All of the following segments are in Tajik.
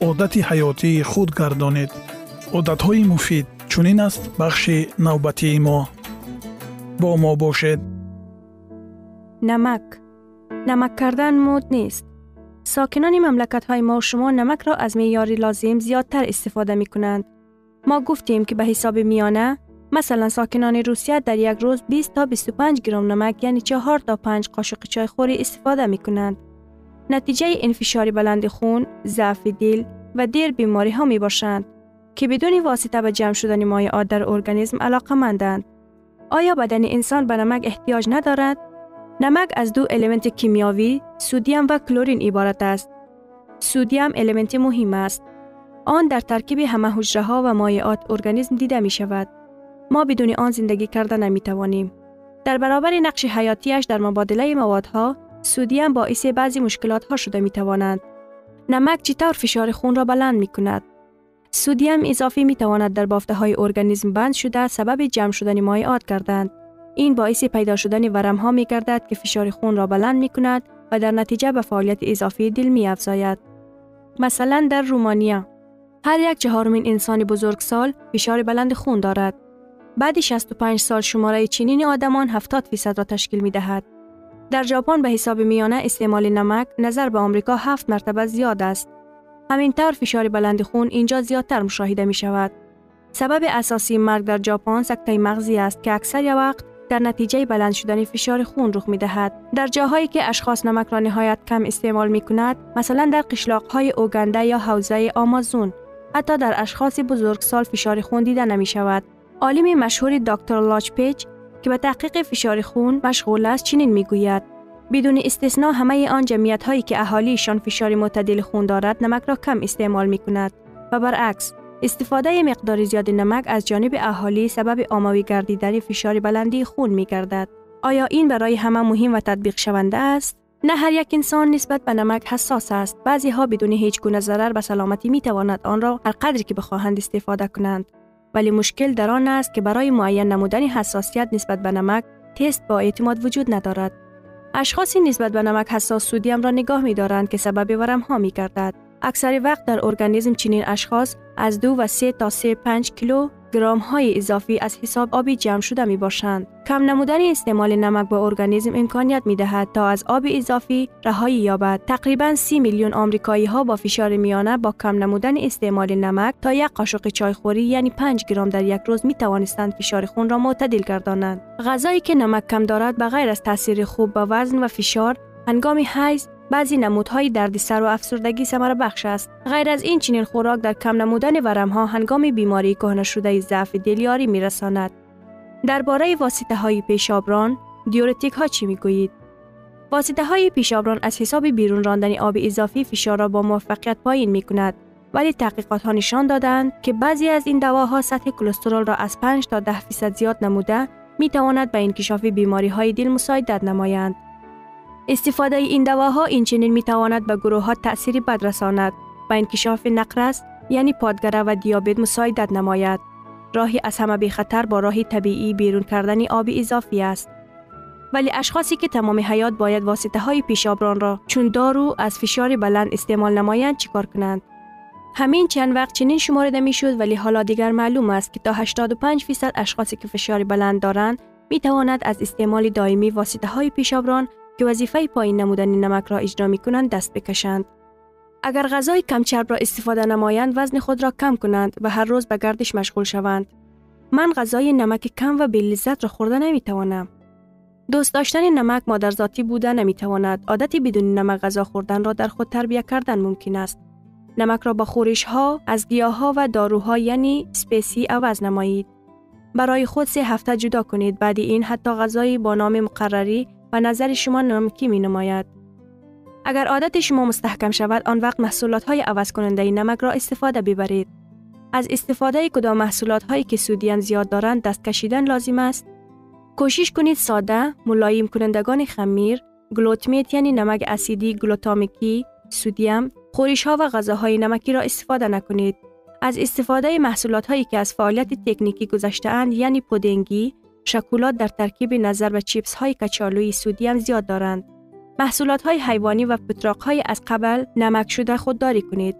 одати ҳаётии худ гардонед одатҳои муфид чунин аст бахши навбатии мо бо мо бошед намак намак кардан муд нест сокинони мамлакатҳои мо шумо намакро аз меъёри лозим зиёдтар истифода мекунанд мо гуфтем ки ба ҳисоби миёна масалан сокинони русия дар як рӯз 20 то 25 гром намак яъне 4 то 5 қошиқи чойхӯрӣ истифода мекунанд نتیجه انفشار بلند خون، ضعف دل و دیر بیماری ها می باشند که بدون واسطه به جمع شدن مایعات در ارگانیسم علاقه مندند. آیا بدن انسان به نمک احتیاج ندارد؟ نمک از دو المنت کیمیاوی، سودیم و کلورین عبارت است. سودیم المنت مهم است. آن در ترکیب همه حجره ها و مایعات ارگانیسم دیده می شود. ما بدون آن زندگی کرده نمی توانیم. در برابر نقش حیاتیش در مبادله موادها سودی هم باعث بعضی مشکلات ها شده می توانند. نمک چطور فشار خون را بلند می کند؟ سودیم اضافی می تواند در بافته های ارگانیسم بند شده سبب جمع شدن مایعات گردند. این باعث پیدا شدن ورم ها می گردد که فشار خون را بلند می کند و در نتیجه به فعالیت اضافی دل می افزاید. مثلا در رومانیا هر یک چهارمین انسان بزرگسال فشار بلند خون دارد. بعد 65 سال شماره چنین آدمان 70 فیصد را تشکیل می دهد. در ژاپن به حساب میانه استعمال نمک نظر به آمریکا هفت مرتبه زیاد است. همین همینطور فشار بلند خون اینجا زیادتر مشاهده می شود. سبب اساسی مرگ در ژاپن سکته مغزی است که اکثر وقت در نتیجه بلند شدن فشار خون رخ می دهد. در جاهایی که اشخاص نمک را نهایت کم استعمال می کند، مثلا در قشلاق های اوگنده یا حوزه آمازون، حتی در اشخاص بزرگسال فشار خون دیده نمی شود. عالم مشهور دکتر لاچ پیچ омазун ҳатто дар ашхоси бузургсол фишори хун дида намешавад олими машҳури доктор лочпеч ки ба таҳқиқи фишори хун машғул аст чунин мегӯяд бидуни истисно ҳамаи он ҷамъиятҳое ки аҳолиишон фишори мӯътадили хун дорад намакро кам истеъмол мекунад ва баръакс истифодаи миқдори зиёди намак аз ҷониби аҳолӣ сабаби оммавӣ гардидани фишори баландии хун мегардад оё ин барои ҳама муҳим ва татбиқшаванда аст на ҳар як инсон нисбат ба намак ҳассос аст баъзеҳо бидуни ҳеҷ гуна зарар ба саломатӣ метавонад онро ҳар қадре ки бихоҳанд истифода кунанд вале мушкил дар он аст ки барои муайян намудани ҳассосият нисбат ба намак тест бо эътимод вуҷуд надорад ашхоси нисбат ба намак ҳассос судиямро нигоҳ медоранд ки сабаби варамҳо мегардад аксари вақт дар организм чунин ашхос аз 2 ва 3 та 35 кило گرام های اضافی از حساب آبی جمع شده می باشند. کم نمودن استعمال نمک به ارگانیسم امکانیت می دهد تا از آب اضافی رهایی یابد. تقریبا 30 میلیون آمریکایی ها با فشار میانه با کم نمودن استعمال نمک تا یک قاشق چای خوری یعنی 5 گرم در یک روز می توانستند فشار خون را معتدل گردانند. غذایی که نمک کم دارد به غیر از تاثیر خوب به وزن و فشار هنگام حیض بعضی نمودهای دردسر و افسردگی ثمره بخش است. غیر از این چنین خوراک در کم نمودن ورم ها هنگام بیماری کهنه شده ضعف دلیاری می رساند. درباره واسطه های پیشابران، دیورتیک ها چی می گویید؟ واسطه های پیشابران از حساب بیرون راندن آب اضافی فشار را با موفقیت پایین می کند. ولی تحقیقات ها نشان دادند که بعضی از این دواها سطح کلسترول را از 5 تا 10 فیصد زیاد نموده می تواند به انکشاف بیماری های دل مساعدت نمایند. استفاده این دواها اینچنین می تواند به گروه ها تأثیری بد رساند و انکشاف نقرس یعنی پادگره و دیابت مساعدت نماید. راهی از همه خطر با راه طبیعی بیرون کردن آب اضافی است. ولی اشخاصی که تمام حیات باید واسطه های پیشابران را چون دارو از فشار بلند استعمال نمایند چیکار کنند؟ همین چند وقت چنین شمارده می شد ولی حالا دیگر معلوم است که تا 85 فیصد اشخاصی که فشار بلند دارند می تواند از استعمال دائمی واسطه های پیشابران که وظیفه پایین نمودن نمک را اجرا می کنند دست بکشند. اگر غذای کم چرب را استفاده نمایند وزن خود را کم کنند و هر روز به گردش مشغول شوند. من غذای نمک کم و بی لذت را خورده نمی توانم. دوست داشتن نمک مادر ذاتی بوده نمی تواند. عادت بدون نمک غذا خوردن را در خود تربیت کردن ممکن است. نمک را با خورش ها از گیاه ها و داروها یعنی سپیسی عوض نمایید. برای خود سه هفته جدا کنید بعد این حتی غذایی با نام مقرری و نظر شما نمکی می نماید. اگر عادت شما مستحکم شود آن وقت محصولات های عوض کننده نمک را استفاده ببرید. از استفاده کدام محصولات هایی که سودیم زیاد دارند دست کشیدن لازم است. کوشش کنید ساده، ملایم کنندگان خمیر، گلوتمیت یعنی نمک اسیدی گلوتامیکی، سودیم، خورش ها و غذاهای نمکی را استفاده نکنید. از استفاده محصولات هایی که از فعالیت تکنیکی گذشته اند یعنی پودنگی، شکلات در ترکیب نظر و چیپس های کچالوی سودیم زیاد دارند. محصولات های حیوانی و پتراق های از قبل نمک شده خودداری کنید.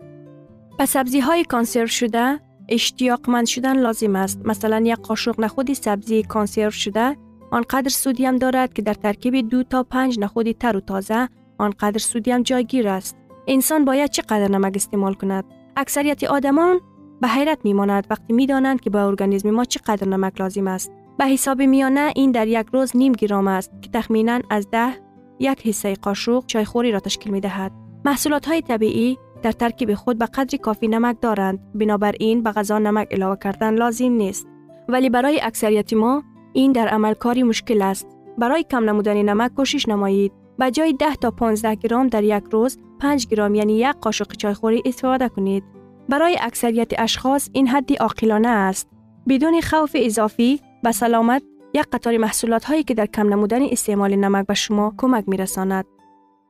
به سبزی های کانسرو شده اشتیاقمند شدن لازم است. مثلا یک قاشق نخود سبزی کانسرو شده آنقدر سودیم دارد که در ترکیب دو تا پنج نخود تر و تازه آنقدر سودیم جایگیر است. انسان باید چقدر نمک استعمال کند؟ اکثریت آدمان به حیرت میماند وقتی می‌دانند که به ارگانیسم ما چقدر نمک لازم است. به حساب میانه این در یک روز نیم گرام است که تخمینا از ده یک حصه قاشق چایخوری را تشکیل می دهد. محصولات های طبیعی در ترکیب خود به قدر کافی نمک دارند بنابراین به غذا نمک علاوه کردن لازم نیست. ولی برای اکثریت ما این در عمل کاری مشکل است. برای کم نمودن نمک کوشش نمایید. به جای 10 تا 15 گرم در یک روز 5 گرم یعنی یک قاشق چایخوری استفاده کنید. برای اکثریت اشخاص این حدی عاقلانه است. بدون خوف اضافی به سلامت یک قطار محصولات هایی که در کم نمودن استعمال نمک به شما کمک می رساند.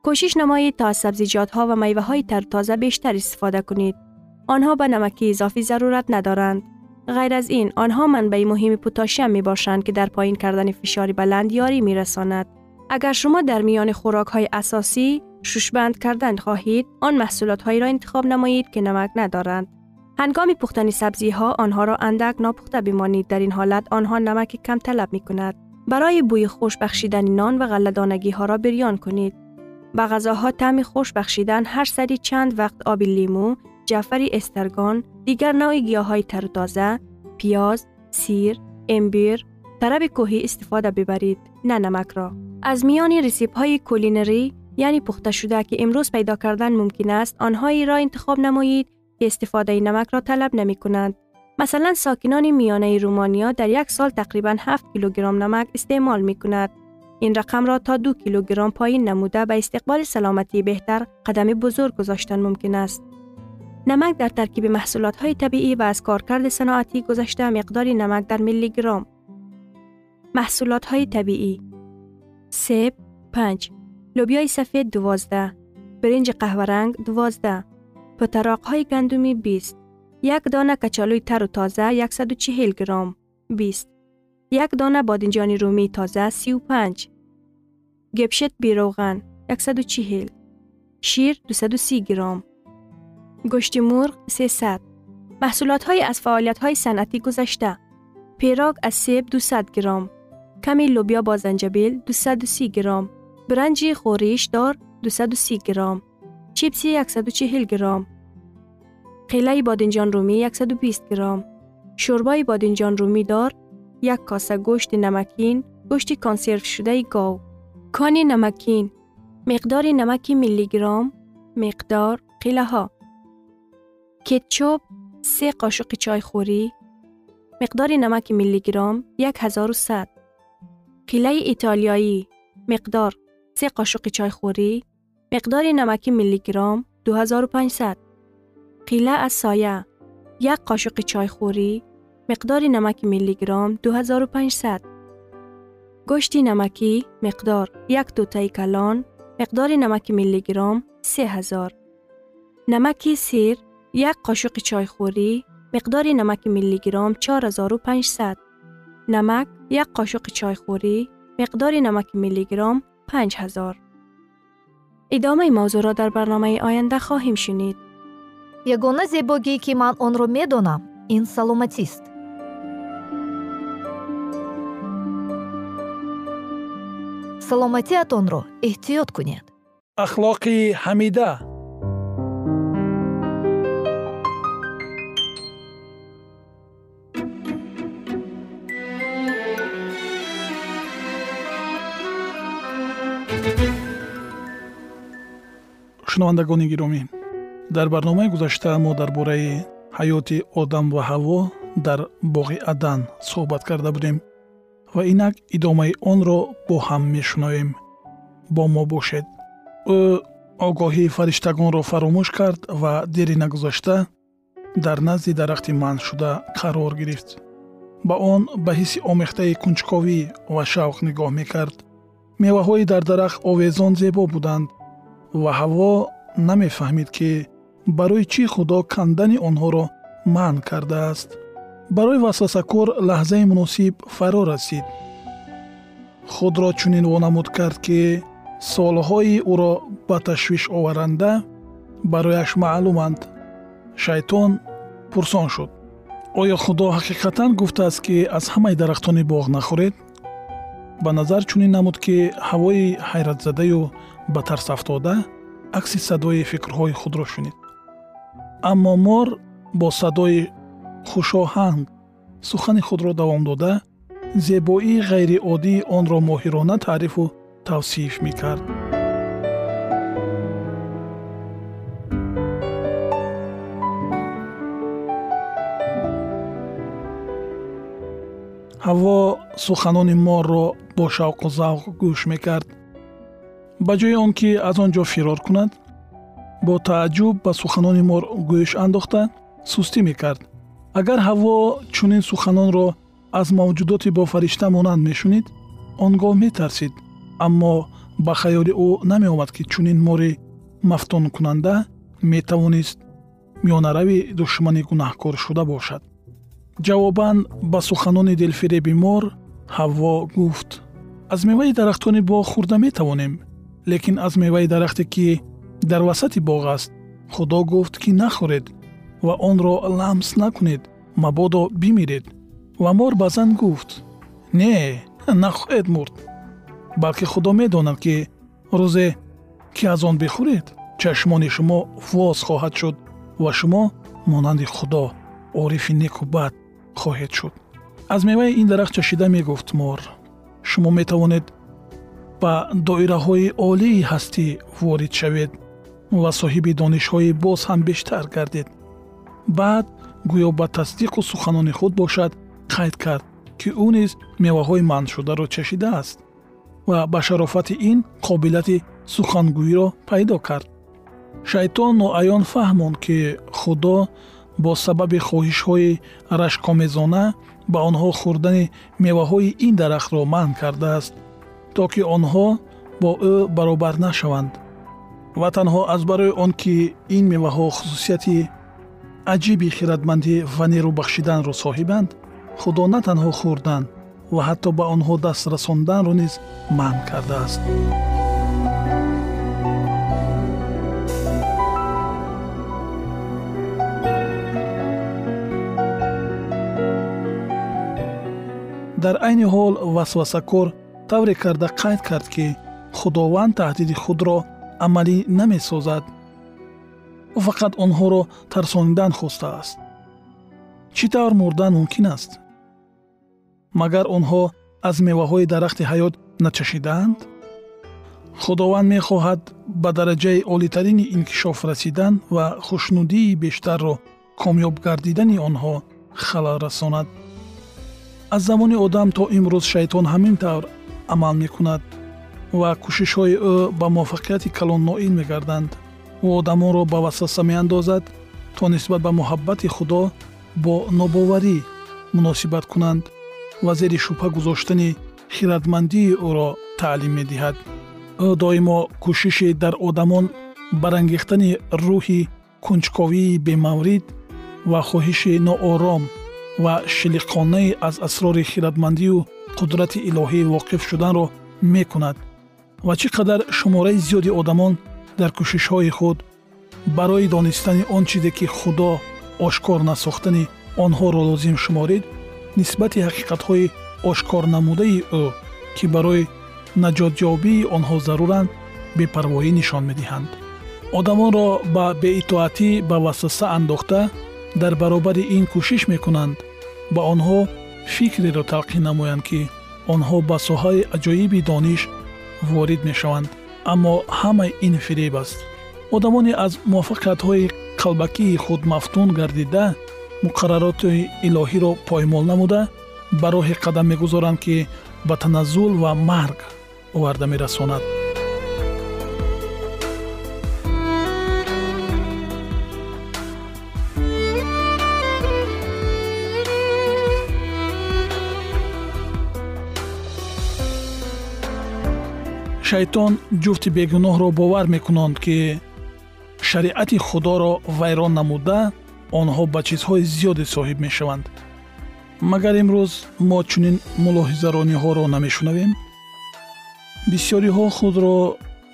کوشش نمایید تا سبزیجات ها و میوه های تر تازه بیشتر استفاده کنید. آنها به نمکی اضافی ضرورت ندارند. غیر از این، آنها منبع مهم پتاسیم می باشند که در پایین کردن فشار بلند یاری می رساند. اگر شما در میان خوراک های اساسی شوشبند کردن خواهید، آن محصولات هایی را انتخاب نمایید که نمک ندارند. هنگام پختن سبزی ها آنها را اندک ناپخته بمانید در این حالت آنها نمک کم طلب می کند. برای بوی خوش بخشیدن نان و غلدانگی ها را بریان کنید. به غذاها طعم خوش بخشیدن هر سری چند وقت آب لیمو، جعفری استرگان، دیگر نوع گیاه های تر تازه، پیاز، سیر، امبیر، طرب کوهی استفاده ببرید، نه نمک را. از میان رسیب های کولینری یعنی پخته شده که امروز پیدا کردن ممکن است، آنهایی را انتخاب نمایید که استفاده نمک را طلب نمی کنند. مثلا ساکنان میانه رومانیا در یک سال تقریبا 7 کیلوگرم نمک استعمال می کند. این رقم را تا دو کیلوگرم پایین نموده به استقبال سلامتی بهتر قدم بزرگ گذاشتن ممکن است. نمک در ترکیب محصولات های طبیعی و از کارکرد صنعتی گذشته مقدار نمک در میلی گرم. محصولات های طبیعی سیب 5 لوبیای سفید 12 برنج قهوه رنگ 12 پتراق های گندمی 20 یک دانه کچالوی تر و تازه 140 گرم 20 یک دانه بادنجان رومی تازه 35 گپشت بیروغن 140 شیر 230 گرم گوشت مرغ 300 محصولات های از فعالیت های صنعتی گذشته. پیراگ از سیب 200 گرم کمی لوبیا با زنجبیل 230 گرم برنج خوریش دار 230 گرم چیپسی 140 گرم. قیله بادنجان رومی 120 گرم. شوربای بادنجان رومی دار یک کاسه گوشت نمکین گوشت کانسرو شده گاو. کانی نمکین مقدار نمک میلی گرم مقدار قیله ها کتچوب سه قاشق چای خوری مقدار نمک میلی گرم 1100 قیله ایتالیایی مقدار سه قاشق چای خوری مقدار نمک میلی گرم 2500 قیله از سایه. یک قاشق چای خوری مقدار نمک میلی گرم 2500 گوشت نمکی مقدار یک دوتای کلان مقدار نمک میلی گرم 3000 نمک سیر یک قاشق چای خوری مقدار نمک میلی گرم 4500 نمک یک قاشق چای خوری مقدار نمک میلی گرم 5000 идомаи мавзӯъро дар барномаи оянда хоҳем шунид. Ягона зебогӣ ки ман онро медонам ин саломатист. Саломатиатонро эҳтиёт кунед. Ахлоқи ҳамида. Шунавандагони гиромӣ дар барномаи гузашта мо дар бораи ҳаёти одам ва ҳаво дар боғи адан суҳбат карда будем ва инак идомаи онро бо ҳам мешунавем бо мо бошед. Ӯ огоҳии фариштагонро фаромӯш кард ва дери нагузашта дар назди дарахти манъ шуда қарор гирифт. Ба он ба ҳисси омехтаи кунҷковӣ ва шавқ нигоҳ мекард. Меваҳои дар дарахт овезон зебо буданд ва ҳаво намефаҳмид ки барои чӣ худо кандани онҳоро манъ кардааст. Барои васвасакор лаҳзаи муносиб фаро расид. Худро чунин вонамуд кард ки солҳои ӯро ба ташвиш оваранда барояш маълуманд. Шайтон пурсон шуд. Оё худо ҳақиқатан гуфтааст ки аз ҳамаи дарахтони боғ нахӯред? Ба назар чунин намуд ки ҳавои ҳайратзадаю ба тарсафтода акси садои фикрҳои худро шунид. Аммо мор бо садои хушоҳанг сухани худро давом дода зебоии ғайриоддии онро моҳирона таърифу тавсиф мекард. Ҳаво суханони морро бо шавқу завқ гӯш мекард ба ҷои он ки аз он ҷо фирор кунад бо тааҷҷуб ба суханони мор гӯш андохта сустӣ мекард. Агар ҳаво чунин суханонро аз мавҷудоти бофаришта монанд мешунид он гоҳ метарсид. Аммо ба хаёли ӯ намеомад ки чунин мори мафтонкунанда метавонист миёнарави душмани гунаҳкоршуда бошад. Ҷавобан ба суханони дилфиреби мор ҳавво гуфт. Аз меваи дарахтони боғ хӯрда метавонем лекин аз меваи дарахте ки дар васати боғ аст. Худо гуфт ки нахӯред ва онро ламс накунед мабодо бимиред. Ва мор ба зан гуфт не нахоҳед мурд. Балки худо медонад ки рӯзе ки аз он бихӯред чашмони шумо воз хоҳад шуд ва шумо монанди худо орифи неку бад хоҳед шуд аз меваи ин дарахт чашида мегуфт мор. Шумо метавонед ба доираҳои олии ҳастӣ ворид шавед ва соҳиби донишҳои боз ҳам бештар гардед. Баъд гӯё ба тасдиқу суханони худ бошад қайд кард ки ӯ низ меваҳои манъшударо чашидааст ва ба шарофати ин қобилияти сухангӯиро пайдо кард. Шайтон ноаён фаҳмонд ки худо бо сабаби хоҳишҳои рашкомезона ба онҳо хӯрдани меваҳои ин дарахтро манъ кардааст то ки онҳо бо ӯ баробар нашаванд. Ва танҳо аз барои он ки ин меваҳо хусусияти аҷиби хиратмандӣ ва нерӯбахшиданро соҳибанд худо на танҳо хӯрдан ва ҳатто ба онҳо даст расонданро низ манъ кардааст. Дар айни ҳол васвасакор тавре карда қайд кард ки худованд таҳдиди худро амалӣ намесозад. Ӯ фақат онҳоро тарсонидан хостааст чӣ тавр мурдан мумкин аст? Магар онҳо аз меваҳои дарахти ҳаёт начашидаанд худованд мехоҳад ба дараҷаи олитарини инкишоф расидан ва хушнудии бештарро комёб гардидани онҳо халал расонад. Аз замони одам то имрӯз шайтон ҳамин тавр амал мекунад ва кӯшишҳои ӯ ба муваффақияти калон ноил мегарданд. Ӯ одамонро ба васваса меандозад то нисбат ба муҳаббати худо бо нобоварӣ муносибат кунанд. Ва зери шубҳа гузоштани хиратмандии ӯро таълим медиҳад. Ӯ доимо кӯшиши дар одамон барангехтани рӯҳи кунҷковии бемаврид ва хоҳиши ноором ва шилиқонаи аз асрори хиратмандию қудрати илоҳӣ воқиф шуданро мекунад ва чӣ қадар шумораи зиёди одамон дар кӯшишҳои худ барои донистани он чизе ки худо ошкор насохтани онҳоро лозим шуморид нисбати ҳақиқатҳои ошкорнамудаи ӯ ки барои наҷотёбии онҳо заруранд бепарвоӣ нишон медиҳанд. одамонро ба беитоатӣ ба васваса андохта дар баробари ин кӯшиш мекунанд. ба онҳо фикреро талқин намоянд ки онҳо ба соҳаи аҷоиби дониш ворид мешаванд аммо ҳамаи ин фиреб аст. Одамоне аз муваффақиятҳои қалбакии худ мафтун гардида муқаррароти илоҳиро поймол намуда ба роҳе қадам мегузоранд ки ба таназзул ва марг оварда мерасонад шайтон ҷуфти бегуноҳро бовар мекунанд ки шариати худоро вайрон намуда онҳо ба чизҳои зиёде соҳиб мешаванд. Магар имрӯз мо чунин мулоҳизарониҳоро намешунавем? Бисёриҳо худро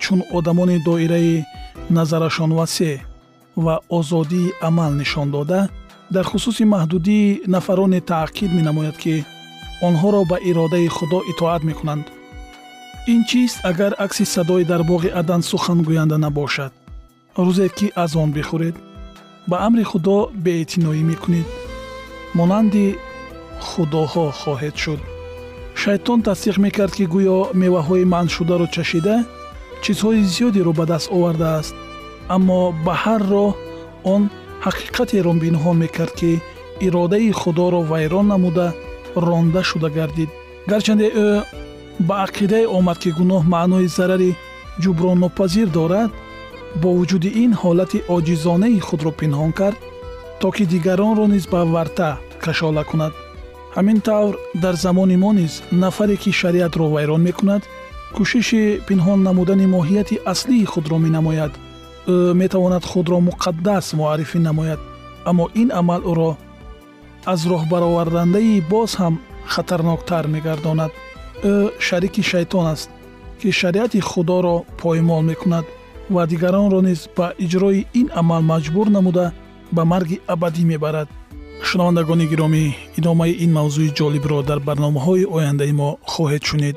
чун одамони доираи назарашон васеъ ва озодии амал нишон дода дар хусуси маҳдудии нафароне таъқид менамояд ки онҳоро ба иродаи худо итоат мекунанд ин чист агар акси садои дар боғи адан сухангӯянда набошад. Рӯзе ки аз он бихӯред ба амри худо беэътиноӣ мекунед. Монанди худоҳо хоҳед шуд. Шайтон тасдиқ мекард ки гӯё меваҳои манъшударо чашида чизҳои зиёдеро ба даст овардааст. Аммо ба ҳар роҳ он ҳақиқатеро пинҳон мекард ки иродаи худоро вайрон намуда ронда шуда гардид. Гарчанде ӯ ба ақидае омад ки гуноҳ маънои зарари ҷуброннопазир дорад бо вуҷуди ин ҳолати оҷизонаи худро пинҳон кард то ки дигаронро низ ба варта кашола кунад. Ҳамин тавр дар замони мо низ нафаре ки шариатро вайрон мекунад кӯшиши пинҳон намудани моҳияти аслии худро менамояд ӯ метавонад худро муқаддас муаррифӣ намояд. Аммо ин амал ӯро аз роҳбаровардандаи боз ҳам хатарноктар мегардонад ӯ шарики шайтон аст ки шариати худоро поймол мекунад ва дигаронро низ ба иҷрои ин амал маҷбур намуда ба марги абадӣ мебарад. Шунавандагони гиромӣ идомаи ин мавзӯи ҷолибро дар барномаҳои ояндаи мо хоҳед шунид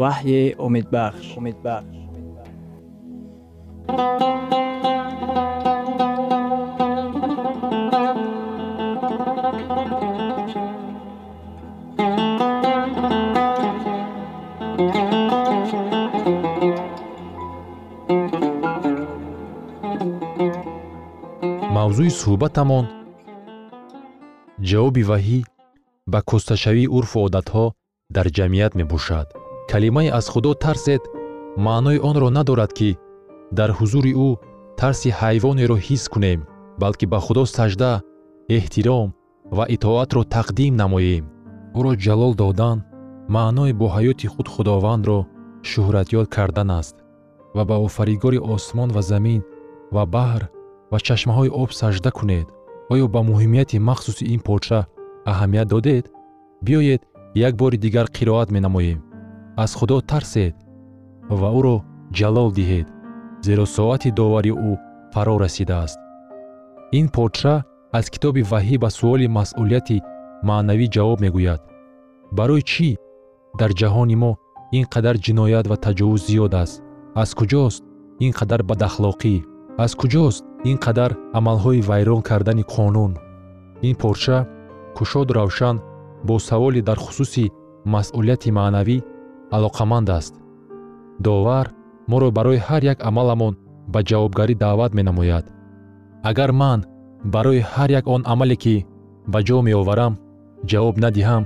ваҳйи умедбахш умедбахш мавзӯи суҳбатамон ҷавоби ваҳӣ ба косташавии урфу одатҳо дар ҷамъият мебошад калимаи аз худо тарсед маънои онро надорад ки дар ҳузури ӯ тарси ҳайвонеро ҳис кунем балки ба худо сажда эҳтиром ва итоатро тақдим намоем. Ӯро ҷалол додан маънои бо ҳаёти худ худовандро шӯҳратёд кардан аст ва ба офаридгори осмон ва замин ва баҳр ва чашмаҳои об сажда кунед. Оё ба муҳимияти махсуси ин подша аҳамият додед? Биёед як бори дигар қироат менамоем аз худо тарсед ва ӯро ҷалол диҳед зеро соати довари ӯ фаро расидааст. Ин подша аз китоби ваҳӣ ба суоли масъулияти маънавӣ ҷавоб мегӯяд. Барои чӣ? Дар ҷаҳони мо ин қадар ҷиноят ва таҷовуз зиёд аст. Аз куҷост ин қадар бадахлоқӣ? Аз куҷост ин қадар амалҳои вайрон кардани қонун? Ин подша кушод равшан бо саволе дар хусуси масъулияти маънавӣ алоқаманд аст. Довар моро барои ҳар як амаламон ба ҷавобгарӣ даъват менамояд. Агар ман барои ҳар як он амале ки ба ҷо меоварам ҷавоб надиҳам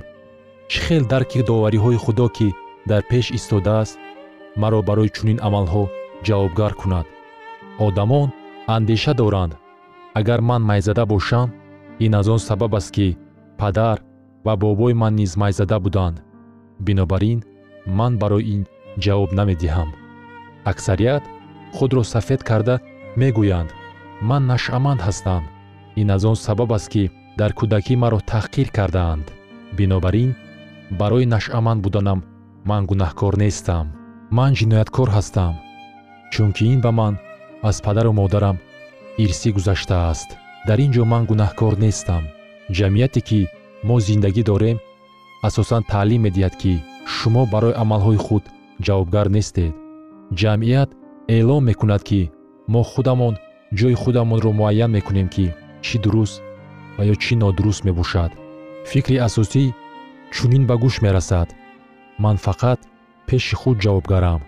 чӣ хел дарки довариҳои худо ки дар пеш истодааст маро барои чунин амалҳо ҷавобгар кунад? Одамон андеша доранд. Агар ман майзада бошам ин аз он сабаб аст ки падар ва бобои ман низ майзада буданд. Бинобар ин ман барои ин ҷавоб намедиҳам. Аксарият худро сафед карда мегӯянд. Ман нашъаманд ҳастам. Ин аз он сабаб аст ки дар кӯдакӣ маро таҳқир кардаанд. Бинобар ин барои нашъаманд буданам ман гунаҳкор нестам. Ман ҷинояткор ҳастам. Чунки ин ба ман аз падару модарам ирсӣ гузаштааст дар ин ҷо ман гунаҳкор нестам. Ҷамъияте ки мо зиндагӣ дорем асосан таълим медиҳад ки шумо барои амалҳои худ ҷавобгар нестед. Ҷамъият эълон мекунад ки мо худамон ҷои худамонро муайян мекунем ки чӣ дуруст ва ё чӣ нодуруст мебошад. Фикри асосӣ чунин ба гӯш мерасад. Ман фақат пеши худ ҷавобгарам.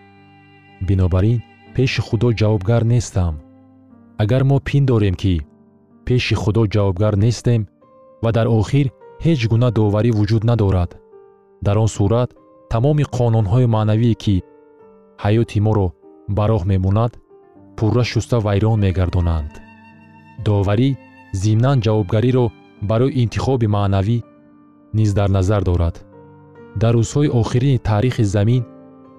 Бинобар ин пеши худо ҷавобгар нестам. Агар мо пиндорем ки пеши худо ҷавобгар нестем ва дар охир ҳеҷ гуна доварӣ вуҷуд надорад. Дар он сурат тамоми қонунҳои маънавие ки ҳаёти моро ба роҳ мемонад пурра шуста вайрон мегардонанд. Доварӣ зимнан ҷавобгариро барои интихоби маънавӣ низ дар назар дорад. Дар рӯзҳои охирини таърихи замин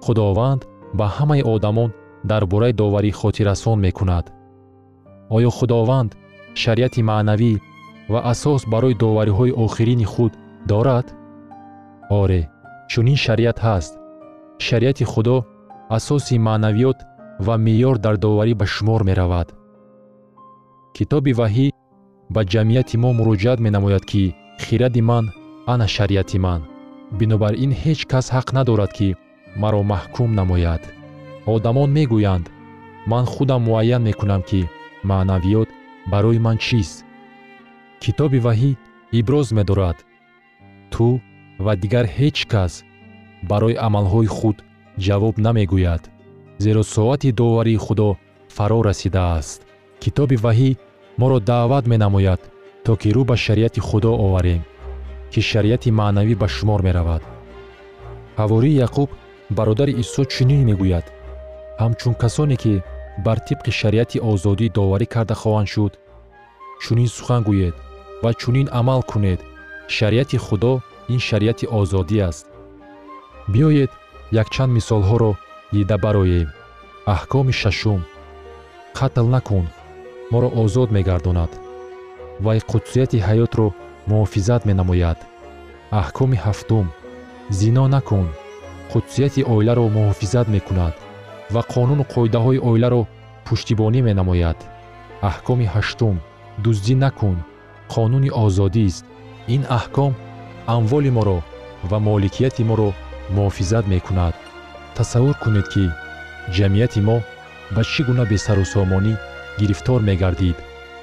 худованд ба ҳамаи одамон дар бораи доварӣ хотиррасон мекунад. Оё худованд шариати маънавӣ ва асос барои довариҳои охирини худ дорад? Оре чунин шариат ҳаст. Шариати худо асоси маънавиёт ва меъёр дар доварӣ ба шумор меравад. Китоби ваҳӣ ба ҷамъияти мо муроҷиат менамояд ки хиради ман ана шариати ман. Бинобар ин ҳеҷ кас ҳақ надорад ки маро маҳкум намояд. Одамон мегӯянд ман худам муайян мекунам ки маънавиёт барои ман чист китоби ваҳӣ иброз медорад. Ту ва дигар ҳеҷ кас барои амалҳои худ ҷавоб намегӯяд зеро соати доварии худо фаро расидааст. Китоби ваҳӣ моро даъват менамояд то ки рӯ ба шариати худо оварем ки шариати маънавӣ ба шумор меравад. Ҳавории яқуб бародари исо чунин мегӯяд. Ҳамчун касоне ки бар тибқи шариати озодӣ доварӣ карда хоҳанд шуд чунин сухан гӯед ва чунин амал кунед. Шариати худо ин шариати озодӣ аст. Биёед якчанд мисолҳоро дида бароем. Аҳкоми шашум. Қатл накун. Моро озод мегардонад. Вай қудсияти ҳаётро муҳофизат менамояд. Аҳкоми ҳафтум. Зино накун. Қудсияти оиларо муҳофизат мекунад ва қонуну қоидаҳои оиларо пуштибонӣ менамояд. Аҳкоми ҳаштум. Дуздӣ накун қонуни озодист ин аҳком амволи моро ва моликияти моро муҳофизат мекунад тасаввур кунед ки ҷамъияти мо ба чӣ гуна бесарусомонӣ гирифтор мегардид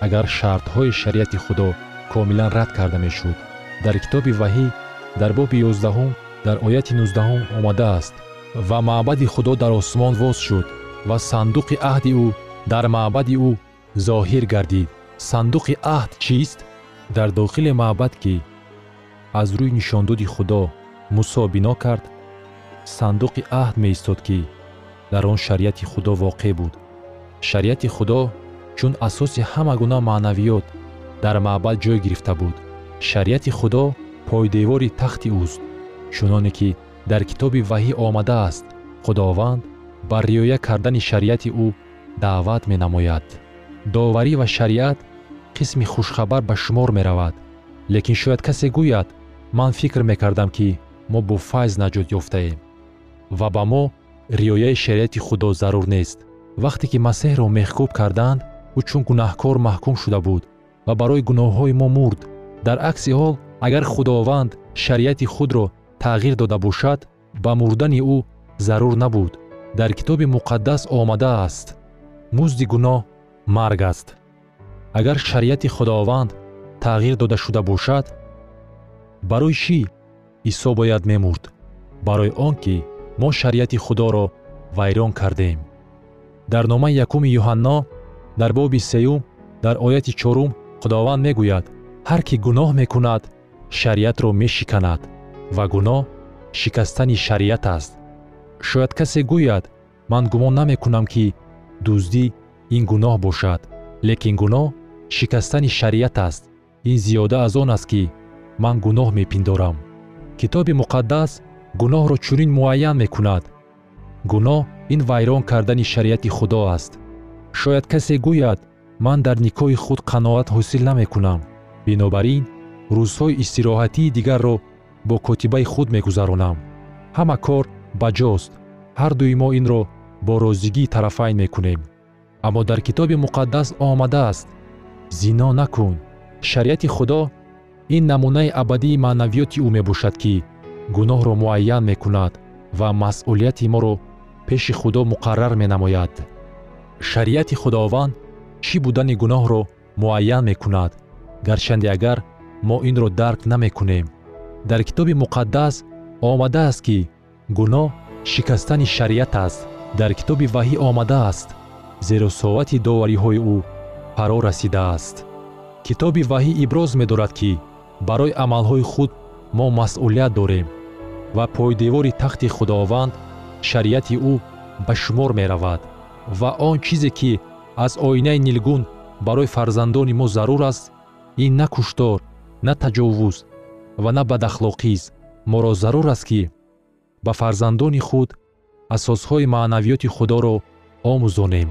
агар шартҳои шариати худо комилан рад карда мешуд дар китоби ваҳӣ дар боби ёздаҳум дар ояти нуздаҳум омадааст ва маъбади худо дар осмон воз шуд ва сандуқи аҳди ӯ дар маъбади ӯ зоҳир гардид сандуқи аҳд чист дар дохили маъбад ки аз рӯи нишондоди худо мусо бино кард сандуқи аҳд меистод ки дар он шариати худо воқеъ буд. Шариати худо чун асоси ҳама гуна маънавиёт дар маъбад ҷой гирифта буд. Шариати худо пойдевори тахти ӯст чуноне ки дар китоби ваҳӣ омадааст худованд ба риоя кардани шариати ӯ даъват менамояд. Доварӣ ва шариат қисми хушхабар ба шумор меравад. Лекин шояд касе гӯяд ман фикр мекардам ки мо бо файз наҷот ёфтаем ва ба мо риояи шариати худо зарур нест. Вақте ки масеҳро меҳкӯб карданд ӯ чун гунаҳкор маҳкум шуда буд ва барои гуноҳҳои мо мурд. Дар акси ҳол агар худованд шариати худро тағйир дода бошад ба мурдани ӯ зарур набуд. Дар китоби муқаддас омадааст. Музди гуноҳ марг аст агар шариати худованд тағйир дода шуда бошад барои чӣ исо бояд мемурд? Барои он ки мо шариати худоро вайрон кардем. Дар номаи якуми юҳанно дар боби сеюм дар ояти чорум худованд мегӯяд ҳар кӣ гуноҳ мекунад шариатро мешиканад ва гуноҳ шикастани шариат аст. Шояд касе гӯяд ман гумон намекунам ки дуздӣ ин гуноҳ бошад лекин гуноҳ шикастани шариат аст. Ин зиёда аз он аст ки ман гуноҳ мепиндорам. Китоби муқаддас гуноҳро чунин муайян мекунад. Гуноҳ ин вайрон кардани шариати худо аст. Шояд касе гӯяд ман дар никоҳи худ қаноат ҳосил намекунам. Бинобар ин рӯзҳои истироҳатии дигарро бо котибаи худ мегузаронам. Ҳама кор ба ҷост. Ҳардуи мо инро бо розигии тарафайн мекунем. Аммо дар китоби муқаддас омадааст зино накун. Шариати худо ин намунаи абадии маънавиёти ӯ мебошад ки гуноҳро муайян мекунад ва масъулияти моро пеши худо муқаррар менамояд. Шариати худованд чӣ будани гуноҳро муайян мекунад? Гарчанде агар мо инро дарк намекунем. Дар китоби муқаддас омадааст ки гуноҳ шикастани шариат аст. Дар китоби ваҳӣ омадааст зеро соати довариҳои ӯ фаро расидааст. Китоби ваҳӣ иброз медорад ки барои амалҳои худ мо масъулият дорем ва пойдевори тахти худованд шариати ӯ ба шумор меравад ва он чизе ки аз оинаи нилгун барои фарзандони мо зарур аст ин на куштор на таҷовуз ва на бадахлоқист моро зарур аст ки ба фарзандони худ асосҳои маънавиёти худоро омӯзонем